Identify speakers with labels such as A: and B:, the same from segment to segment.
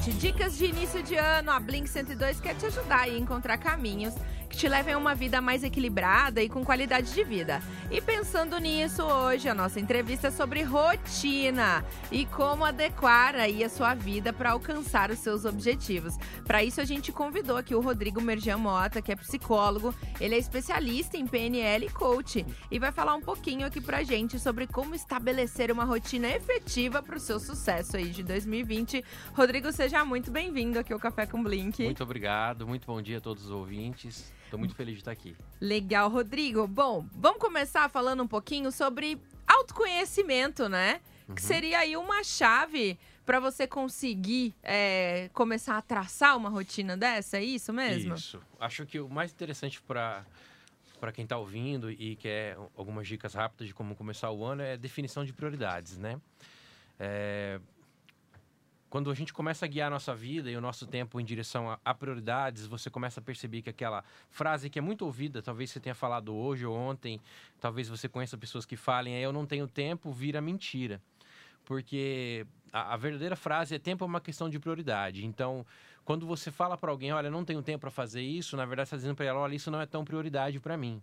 A: gente. Dicas de início de ano. A Blink 102 quer te ajudar a encontrar caminhos que te levem a uma vida mais equilibrada e com qualidade de vida. E pensando nisso, hoje a nossa entrevista é sobre rotina e como adequar aí a sua vida para alcançar os seus objetivos. Para isso a gente convidou aqui o Rodrigo Merjan Mota, que é psicólogo, ele é especialista em PNL e coach e vai falar um pouquinho aqui pra gente sobre como estabelecer uma rotina efetiva para o seu sucesso aí de 2020. Rodrigo, seja muito bem-vindo aqui ao Café com Blink.
B: Muito obrigado, muito bom dia a todos os ouvintes. Estou muito feliz de estar aqui.
A: Legal, Rodrigo. Bom, vamos começar falando um pouquinho sobre autoconhecimento, né? Uhum. Que seria aí uma chave para você conseguir é, começar a traçar uma rotina dessa, é isso mesmo?
B: Isso. Acho que o mais interessante para para quem está ouvindo e quer algumas dicas rápidas de como começar o ano é a definição de prioridades, né? É, quando a gente começa a guiar a nossa vida e o nosso tempo em direção a, a, prioridades, você começa a perceber que aquela frase que é muito ouvida, talvez você tenha falado hoje ou ontem, talvez você conheça pessoas que falem, eu não tenho tempo, vira mentira. Porque a, a verdadeira frase é tempo é uma questão de prioridade. Então, quando você fala para alguém, olha, não tenho tempo para fazer isso, na verdade você está dizendo para ela, olha, isso não é tão prioridade para mim.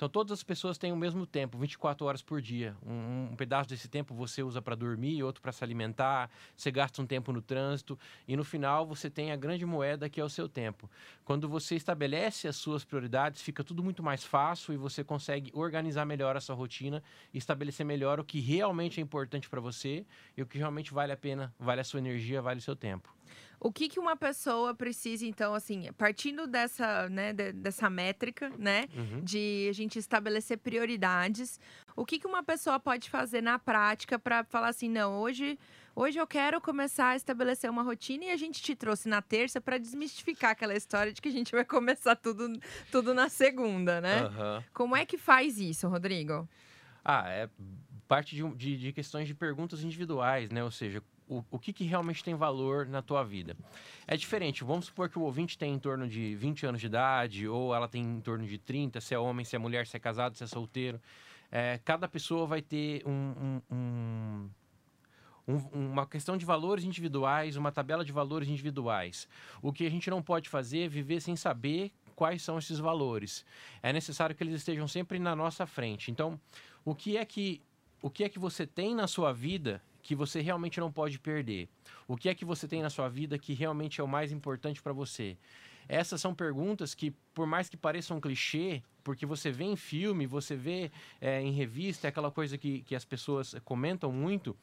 B: Então, todas as pessoas têm o mesmo tempo, 24 horas por dia. Um, um pedaço desse tempo você usa para dormir, outro para se alimentar, você gasta um tempo no trânsito e no final você tem a grande moeda que é o seu tempo. Quando você estabelece as suas prioridades, fica tudo muito mais fácil e você consegue organizar melhor a sua rotina e estabelecer melhor o que realmente é importante para você e o que realmente vale a pena, vale a sua energia, vale o seu tempo.
A: O que, que uma pessoa precisa, então, assim, partindo dessa, né, de, dessa métrica, né, uhum. de a gente estabelecer prioridades, o que, que uma pessoa pode fazer na prática para falar assim, não, hoje, hoje eu quero começar a estabelecer uma rotina e a gente te trouxe na terça para desmistificar aquela história de que a gente vai começar tudo, tudo na segunda, né? Uhum. Como é que faz isso, Rodrigo?
B: Ah, é parte de, de, de questões de perguntas individuais, né? Ou seja, o, o que, que, realmente tem valor na tua vida. É diferente, vamos supor que o ouvinte tem em torno de 20 anos de idade, ou ela tem em torno de 30, se é homem, se é mulher, se é casado, se é solteiro. É, cada pessoa vai ter um, um, um, uma questão de valores individuais, uma tabela de valores individuais. O que a gente não pode fazer é viver sem saber quais são esses valores. É necessário que eles estejam sempre na nossa frente. Então, o que é que o que é que você tem na sua vida que você realmente não pode perder? O que é que você tem na sua vida que realmente é o mais importante para você? Essas são perguntas que, por mais que pareçam um clichê, porque você vê em filme, você vê é, em revista, é aquela coisa que, que as pessoas comentam muito,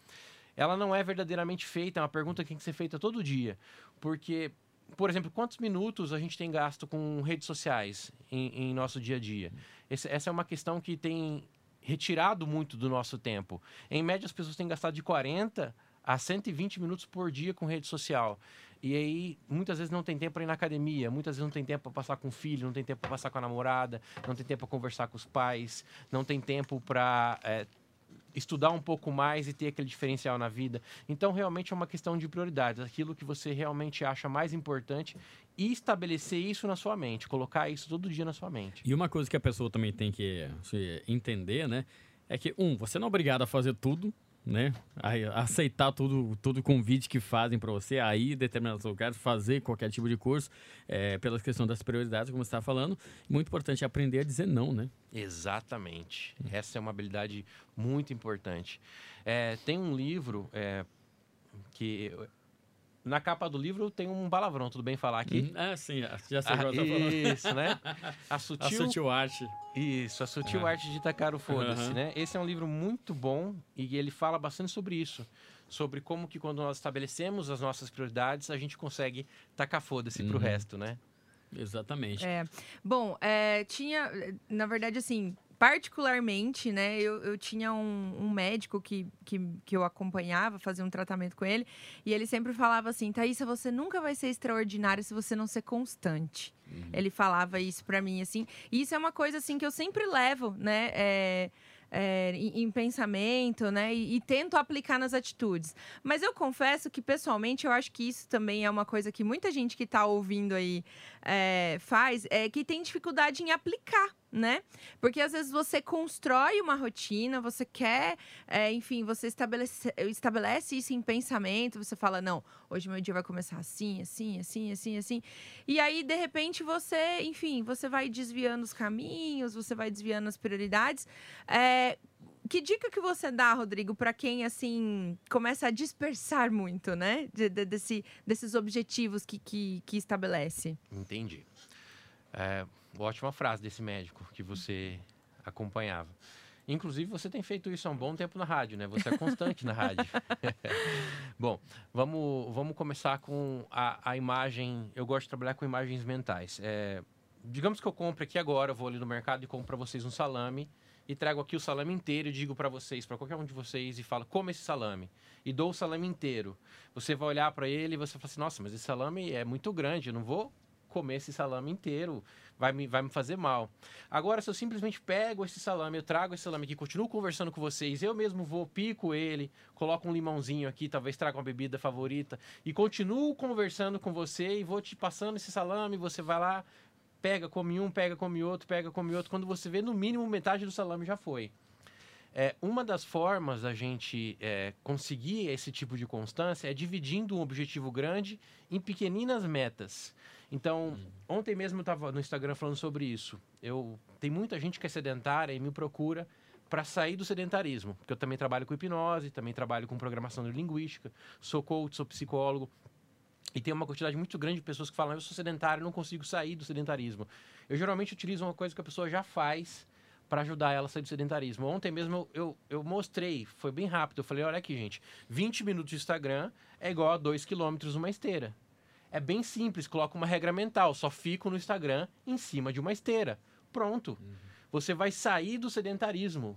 B: ela não é verdadeiramente feita, é uma pergunta que tem que ser feita todo dia. Porque, por exemplo, quantos minutos a gente tem gasto com redes sociais em, em nosso dia a dia? Esse, essa é uma questão que tem retirado muito do nosso tempo. Em média, as pessoas têm gastado de 40 a 120 minutos por dia com rede social. E aí, muitas vezes não tem tempo para ir na academia, muitas vezes não tem tempo para passar com o filho, não tem tempo para passar com a namorada, não tem tempo para conversar com os pais, não tem tempo para é, estudar um pouco mais e ter aquele diferencial na vida. Então, realmente é uma questão de prioridades, aquilo que você realmente acha mais importante e estabelecer isso na sua mente, colocar isso todo dia na sua mente.
C: E uma coisa que a pessoa também tem que entender, né, é que um, você não é obrigado a fazer tudo, né? Aceitar tudo, todo convite que fazem para você, aí determinados lugares, fazer qualquer tipo de curso, é, pela questão das prioridades, como você está falando. Muito importante aprender a dizer não, né?
B: Exatamente. Essa é uma habilidade muito importante. É, tem um livro é, que na capa do livro tem um palavrão, tudo bem falar aqui?
C: Ah, sim, já sei ah,
B: tá Isso, né?
C: A sutil, a sutil arte.
B: Isso, a sutil ah. arte de tacar o foda-se, uhum. né? Esse é um livro muito bom e ele fala bastante sobre isso. Sobre como que quando nós estabelecemos as nossas prioridades, a gente consegue tacar foda-se uhum. pro resto, né?
C: Exatamente.
A: É. Bom, é, tinha, na verdade, assim, particularmente, né, eu, eu tinha um, um, médico que, que, que eu acompanhava, fazia um tratamento com ele, e ele sempre falava assim, Thaisa, você nunca vai ser extraordinária se você não ser constante. Uhum. Ele falava isso para mim, assim, e isso é uma coisa, assim, que eu sempre levo, né, é, é, em, em, pensamento, né? E, e, tento aplicar nas atitudes. Mas eu confesso que, pessoalmente, eu acho que isso também é uma coisa que muita gente que está ouvindo aí é, faz, é que tem dificuldade em aplicar né? Porque às vezes você constrói uma rotina, você quer, é, enfim, você estabelece, estabelece isso em pensamento, você fala, não, hoje meu dia vai começar assim, assim, assim, assim, assim. E aí, de repente, você, enfim, você vai desviando os caminhos, você vai desviando as prioridades. É, que dica que você dá, Rodrigo, para quem assim começa a dispersar muito, né? De, de, desse, desses objetivos que, que, que estabelece?
B: Entendi. É, ótima frase desse médico que você acompanhava. Inclusive, você tem feito isso há um bom tempo na rádio, né? Você é constante na rádio. bom, vamos, vamos começar com a, a imagem. Eu gosto de trabalhar com imagens mentais. É, digamos que eu compro aqui agora, vou ali no mercado e compro para vocês um salame e trago aqui o salame inteiro e digo para vocês, para qualquer um de vocês, e falo, come esse salame. E dou o salame inteiro. Você vai olhar para ele e você fala assim, nossa, mas esse salame é muito grande, eu não vou comer esse salame inteiro, vai me, vai me fazer mal. Agora, se eu simplesmente pego esse salame, eu trago esse salame aqui, continuo conversando com vocês, eu mesmo vou, pico ele, coloco um limãozinho aqui, talvez traga uma bebida favorita, e continuo conversando com você e vou te passando esse salame, você vai lá, pega, come um, pega, come outro, pega, come outro. Quando você vê, no mínimo, metade do salame já foi. É, uma das formas da gente é, conseguir esse tipo de constância é dividindo um objetivo grande em pequeninas metas. Então, hum. ontem mesmo eu estava no Instagram falando sobre isso. Eu tem muita gente que é sedentária e me procura para sair do sedentarismo, porque eu também trabalho com hipnose, também trabalho com programação neurolinguística, sou coach, sou psicólogo. E tem uma quantidade muito grande de pessoas que falam: eu sou sedentário, não consigo sair do sedentarismo. Eu geralmente utilizo uma coisa que a pessoa já faz para ajudar ela a sair do sedentarismo. Ontem mesmo eu, eu, eu, mostrei, foi bem rápido. Eu falei: olha aqui, gente, 20 minutos de Instagram é igual a 2 km uma esteira. É bem simples, coloca uma regra mental. Só fico no Instagram em cima de uma esteira. Pronto. Uhum. Você vai sair do sedentarismo.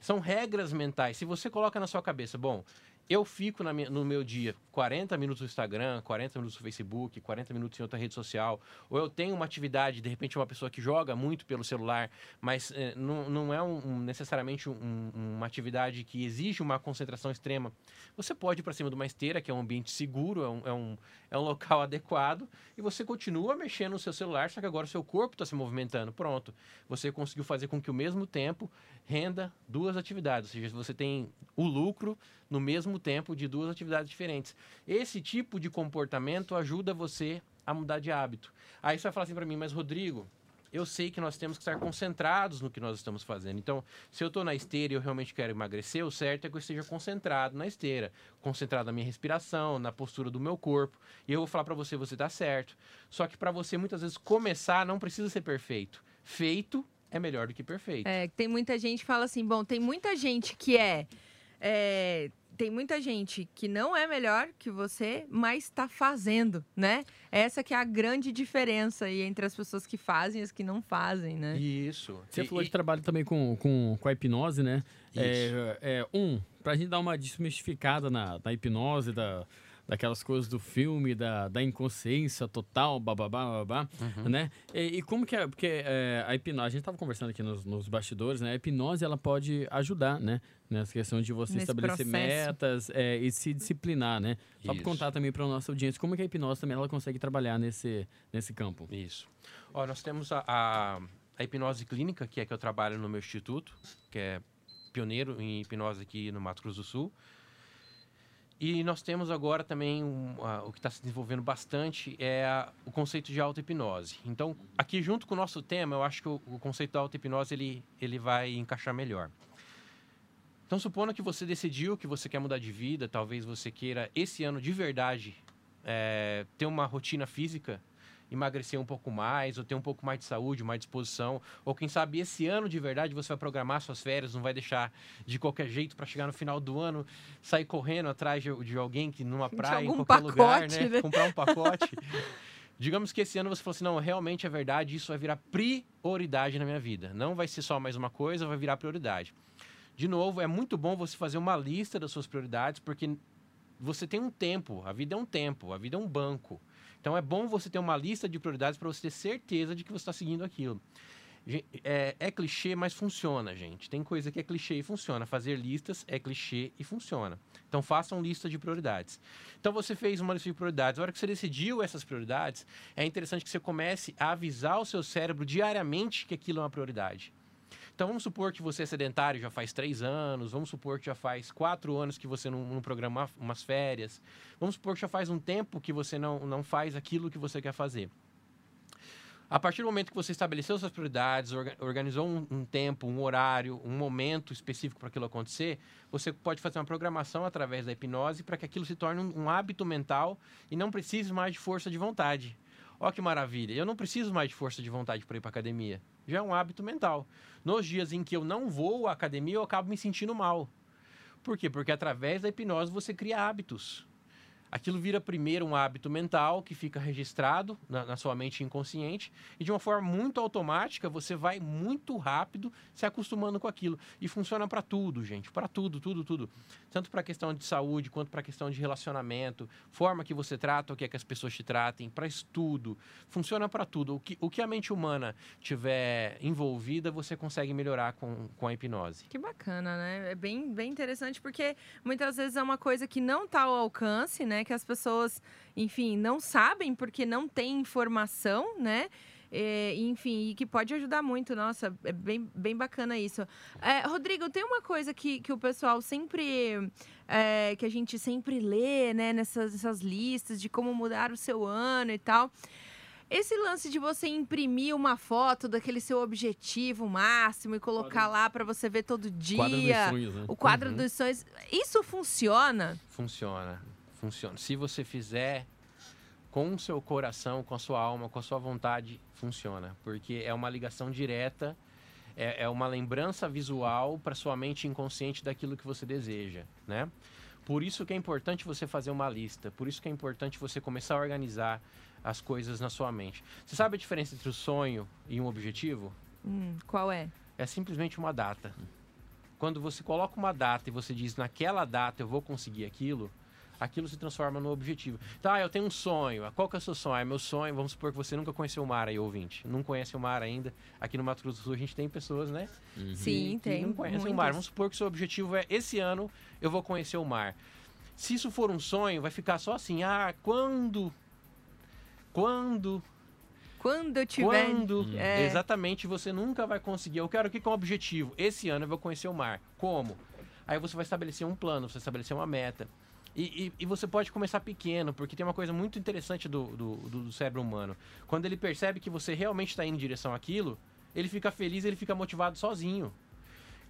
B: São regras mentais. Se você coloca na sua cabeça, bom, eu fico minha, no meu dia 40 minutos no Instagram, 40 minutos no Facebook, 40 minutos em outra rede social, ou eu tenho uma atividade, de repente uma pessoa que joga muito pelo celular, mas eh, não, não é um, necessariamente um, uma atividade que exige uma concentração extrema. Você pode ir para cima de uma esteira, que é um ambiente seguro, é um, é é um local adequado, e você continua mexendo no seu celular, só que agora o seu corpo está se movimentando. Pronto. Você conseguiu fazer com que ao mesmo tempo renda duas atividades, ou seja, você tem o lucro no mesmo tempo de duas atividades diferentes. Esse tipo de comportamento ajuda você a mudar de hábito. Aí você vai falar assim para mim, mas Rodrigo, eu sei que nós temos que estar concentrados no que nós estamos fazendo. Então, se eu estou na esteira e eu realmente quero emagrecer, o certo é que eu esteja concentrado na esteira, concentrado na minha respiração, na postura do meu corpo. E eu vou falar para você, você está certo. Só que para você muitas vezes começar não precisa ser perfeito. Feito é melhor do que perfeito.
A: É, tem muita gente que fala assim, bom, tem muita gente que é, é tem muita gente que não é melhor que você, mas está fazendo, né? Essa que é a grande diferença aí entre as pessoas que fazem e as que não fazem, né?
B: Isso.
C: Você e, falou e... de trabalho também com, com, com a hipnose, né? Isso. É, é, um, para a gente dar uma desmistificada na, na hipnose, da daquelas coisas do filme, da, da inconsciência total, bababá, babá, uhum. né? E, e, como que é, porque é, a hipnose, a gente estava conversando aqui nos, nos, bastidores, né? A hipnose, ela pode ajudar, né? Nessa questão de você Nesse estabelecer processo. metas é, e se disciplinar, né? Só para contar também para a nossa audiência, como que a hipnose também ela consegue trabalhar nesse, nesse campo.
B: Isso. Ó, nós temos a, a, a hipnose clínica, que é que eu trabalho no meu instituto, que é pioneiro em hipnose aqui no Mato Grosso do Sul. E nós temos agora também um, o que está se desenvolvendo bastante é a, o conceito de auto-hipnose. Então, aqui junto com o nosso tema, eu acho que o, o conceito da auto-hipnose ele, ele vai encaixar melhor. Então, supondo que você decidiu que você quer mudar de vida, talvez você queira esse ano de verdade é, ter uma rotina física emagrecer um pouco mais, ou ter um pouco mais de saúde, mais disposição, ou quem sabe esse ano de verdade você vai programar suas férias, não vai deixar de qualquer jeito para chegar no final do ano sair correndo atrás de, de alguém que numa praia, em qualquer pacote, lugar, né? né? Comprar um pacote. Digamos que esse ano você falou assim: não, realmente é verdade, isso vai virar prioridade na minha vida. Não vai ser só mais uma coisa, vai virar prioridade. De novo, é muito bom você fazer uma lista das suas prioridades, porque você tem um tempo, a vida é um tempo, a vida é um banco. Então é bom você ter uma lista de prioridades para você ter certeza de que você está seguindo aquilo. É, é, clichê, mas funciona, gente. Tem coisa que é clichê e funciona. Fazer listas é clichê e funciona. Então façam lista de prioridades. Então você fez uma lista de prioridades. A hora que você decidiu essas prioridades, é interessante que você comece a avisar o seu cérebro diariamente que aquilo é uma prioridade. Então vamos supor que você é sedentário já faz três anos, vamos supor que já faz quatro anos que você não, não programa umas férias, vamos supor que já faz um tempo que você não, não faz aquilo que você quer fazer. A partir do momento que você estabeleceu suas prioridades, organizou um, um tempo, um horário, um momento específico para aquilo acontecer, você pode fazer uma programação através da hipnose para que aquilo se torne um, um hábito mental e não precise mais de força de vontade. Olha que maravilha. Eu não preciso mais de força de vontade para ir para academia. Já é um hábito mental. Nos dias em que eu não vou à academia, eu acabo me sentindo mal. Por quê? Porque através da hipnose você cria hábitos. Aquilo vira primeiro um hábito mental que fica registrado na, na, sua mente inconsciente e de uma forma muito automática você vai muito rápido se acostumando com aquilo. E funciona para tudo, gente, para tudo, tudo, tudo. Tanto para questão de saúde quanto para questão de relacionamento, forma que você trata, o que é que as pessoas te tratem, para estudo. Funciona para tudo. O que, o que a mente humana tiver envolvida, você consegue melhorar com, com a hipnose.
A: Que bacana, né? É bem, bem interessante porque muitas vezes é uma coisa que não está ao alcance, né? Que as pessoas, enfim, não sabem porque não tem informação, né? É, enfim, e que pode ajudar muito. Nossa, é bem, bem bacana isso. É, Rodrigo, tem uma coisa que, que o pessoal sempre. É, que a gente sempre lê, né, nessas, nessas listas de como mudar o seu ano e tal. Esse lance de você imprimir uma foto daquele seu objetivo máximo e colocar quadro. lá para você ver todo dia. Quadro dos sonhos, né? O quadro uhum. dos sonhos. Isso funciona?
B: Funciona funciona. Se você fizer com o seu coração, com a sua alma, com a sua vontade, funciona. Porque é uma ligação direta, é, é uma lembrança visual para sua mente inconsciente daquilo que você deseja, né? Por isso que é importante você fazer uma lista, por isso que é importante você começar a organizar as coisas na sua mente. Você sabe a diferença entre o sonho e um objetivo?
A: Hum, qual é?
B: É simplesmente uma data. Quando você coloca uma data e você diz naquela data eu vou conseguir aquilo, aquilo se transforma no objetivo. Ah, eu tenho um sonho. Qual que é o seu sonho? Ah, meu sonho, vamos supor que você nunca conheceu o mar aí, ouvinte. Não conhece o mar ainda. Aqui no Mato Grosso do Sul a gente tem pessoas, né?
A: Uhum. Sim, que, tem.
B: Que não conhecem muitas. o mar. Vamos supor que o seu objetivo é esse ano eu vou conhecer o mar. Se isso for um sonho, vai ficar só assim, ah, quando quando
A: quando eu tiver.
B: Quando. É. Exatamente, você nunca vai conseguir. Eu quero aqui com o objetivo. Esse ano eu vou conhecer o mar. Como? Aí você vai estabelecer um plano, você vai estabelecer uma meta. E, e, e, você pode começar pequeno, porque tem uma coisa muito interessante do, do, do cérebro humano. Quando ele percebe que você realmente está indo em direção àquilo, ele fica feliz, ele fica motivado sozinho.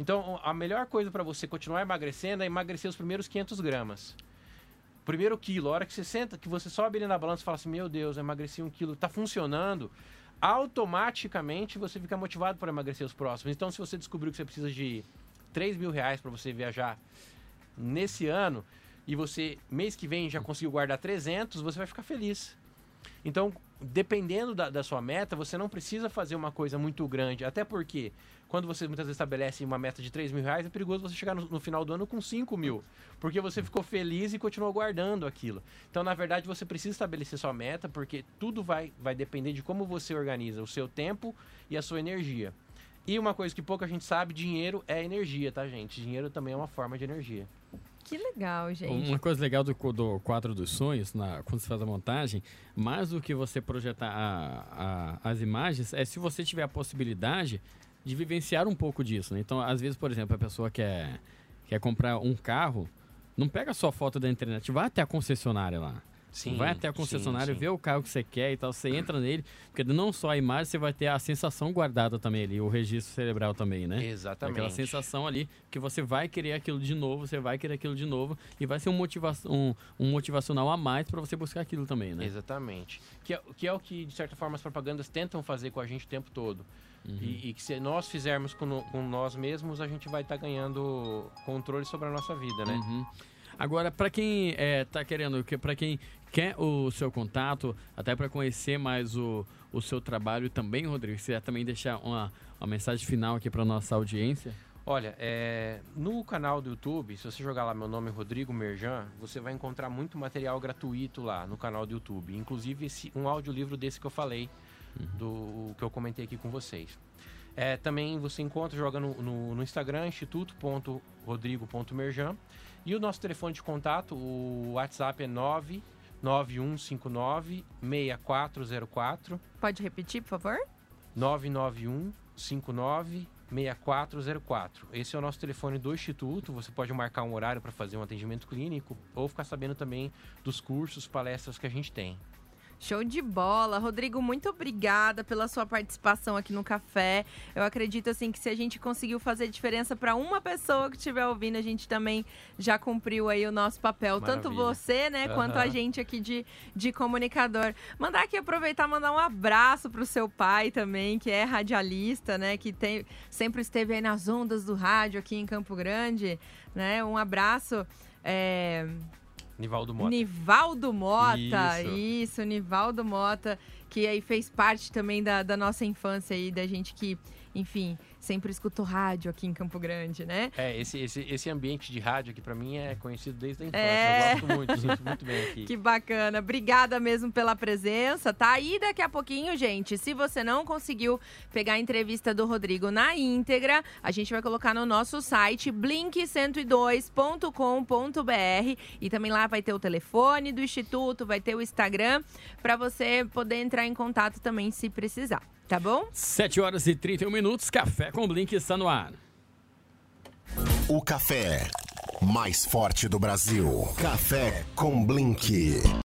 B: Então, a melhor coisa para você continuar emagrecendo é emagrecer os primeiros 500 gramas. Primeiro quilo, a hora que você senta, que você sobe ali na balança e fala assim: Meu Deus, eu emagreci um quilo, está funcionando. Automaticamente você fica motivado para emagrecer os próximos. Então, se você descobriu que você precisa de 3 mil reais para você viajar nesse ano, e você mês que vem já conseguiu guardar 300, você vai ficar feliz. Então, dependendo da, da, sua meta, você não precisa fazer uma coisa muito grande. Até porque, quando você muitas vezes estabelece uma meta de 3 mil reais, é perigoso você chegar no, no, final do ano com 5 mil. Porque você ficou feliz e continuou guardando aquilo. Então, na verdade, você precisa estabelecer sua meta, porque tudo vai, vai depender de como você organiza o seu tempo e a sua energia. E uma coisa que pouca gente sabe, dinheiro é energia, tá, gente? Dinheiro também é uma forma de energia.
A: Que legal, gente.
C: Uma coisa legal do, do quadro dos sonhos, na, quando você faz a montagem, mais do que você projetar a, a, as imagens, é se você tiver a possibilidade de vivenciar um pouco disso. Né? Então, às vezes, por exemplo, a pessoa quer, quer comprar um carro, não pega só foto da internet, vai até a concessionária lá. Sim, vai até a concessionária, sim, sim. vê o carro que você quer e tal, você entra nele, porque não só a imagem, você vai ter a sensação guardada também ali, o registro cerebral também, né?
B: Exatamente.
C: Aquela sensação ali que você vai querer aquilo de novo, você vai querer aquilo de novo e vai ser um, motiva um, um motivacional a mais para você buscar aquilo também, né?
B: Exatamente. Que é, que é o que, de certa forma, as propagandas tentam fazer com a gente o tempo todo. Uhum. E, e, que se nós fizermos com, com nós mesmos, a gente vai estar tá ganhando controle sobre a nossa vida, né?
C: Uhum. Agora, para quem está é, querendo, para quem quer o seu contato, até para conhecer mais o, o seu trabalho também, Rodrigo, você também deixar uma, uma mensagem final aqui para nossa audiência?
B: Olha, é, no canal do YouTube, se você jogar lá meu nome Rodrigo Merjan, você vai encontrar muito material gratuito lá no canal do YouTube. Inclusive esse, um audiolivro desse que eu falei, uhum. do que eu comentei aqui com vocês. É, também você encontra, joga no, no, no Instagram, instituto.rodrigo.merjan. E o nosso telefone de contato, o WhatsApp é 99159 6404.
A: Pode repetir, por favor?
B: 991 59 6404. Esse é o nosso telefone do Instituto. Você pode marcar um horário para fazer um atendimento clínico ou ficar sabendo também dos cursos, palestras que a gente tem.
A: Show de bola. Rodrigo, muito obrigada pela sua participação aqui no café. Eu acredito assim que se a gente conseguiu fazer diferença para uma pessoa que estiver ouvindo, a gente também já cumpriu aí o nosso papel,
B: Maravilha.
A: tanto você, né,
B: Uhum.
A: quanto a gente aqui de, de comunicador. Mandar aqui aproveitar mandar um abraço pro seu pai também, que é radialista, né, que tem sempre esteve aí nas ondas do rádio aqui em Campo Grande, né? Um abraço é,
B: Nivaldo Mota.
A: Nivaldo Mota,
B: Isso.
A: isso, Nivaldo Mota, que aí fez parte também da, da nossa infância aí, da gente que, enfim, sempre escutou rádio aqui em Campo Grande, né?
B: É, esse, esse, esse ambiente de rádio aqui para mim é conhecido desde a infância.
A: É.
B: Eu gosto muito, sinto muito bem aqui.
A: Que bacana. Obrigada mesmo pela presença, tá? E daqui a pouquinho, gente, se você não conseguiu pegar a entrevista do Rodrigo na íntegra, a gente vai colocar no nosso site blink102.com.br e também lá vai ter o telefone do instituto, vai ter o Instagram para você poder entrar em contato também se precisar, tá bom?
C: 7 horas e 31 minutos, Café com Blink está no ar.
D: O café mais forte do Brasil. Café com Blink.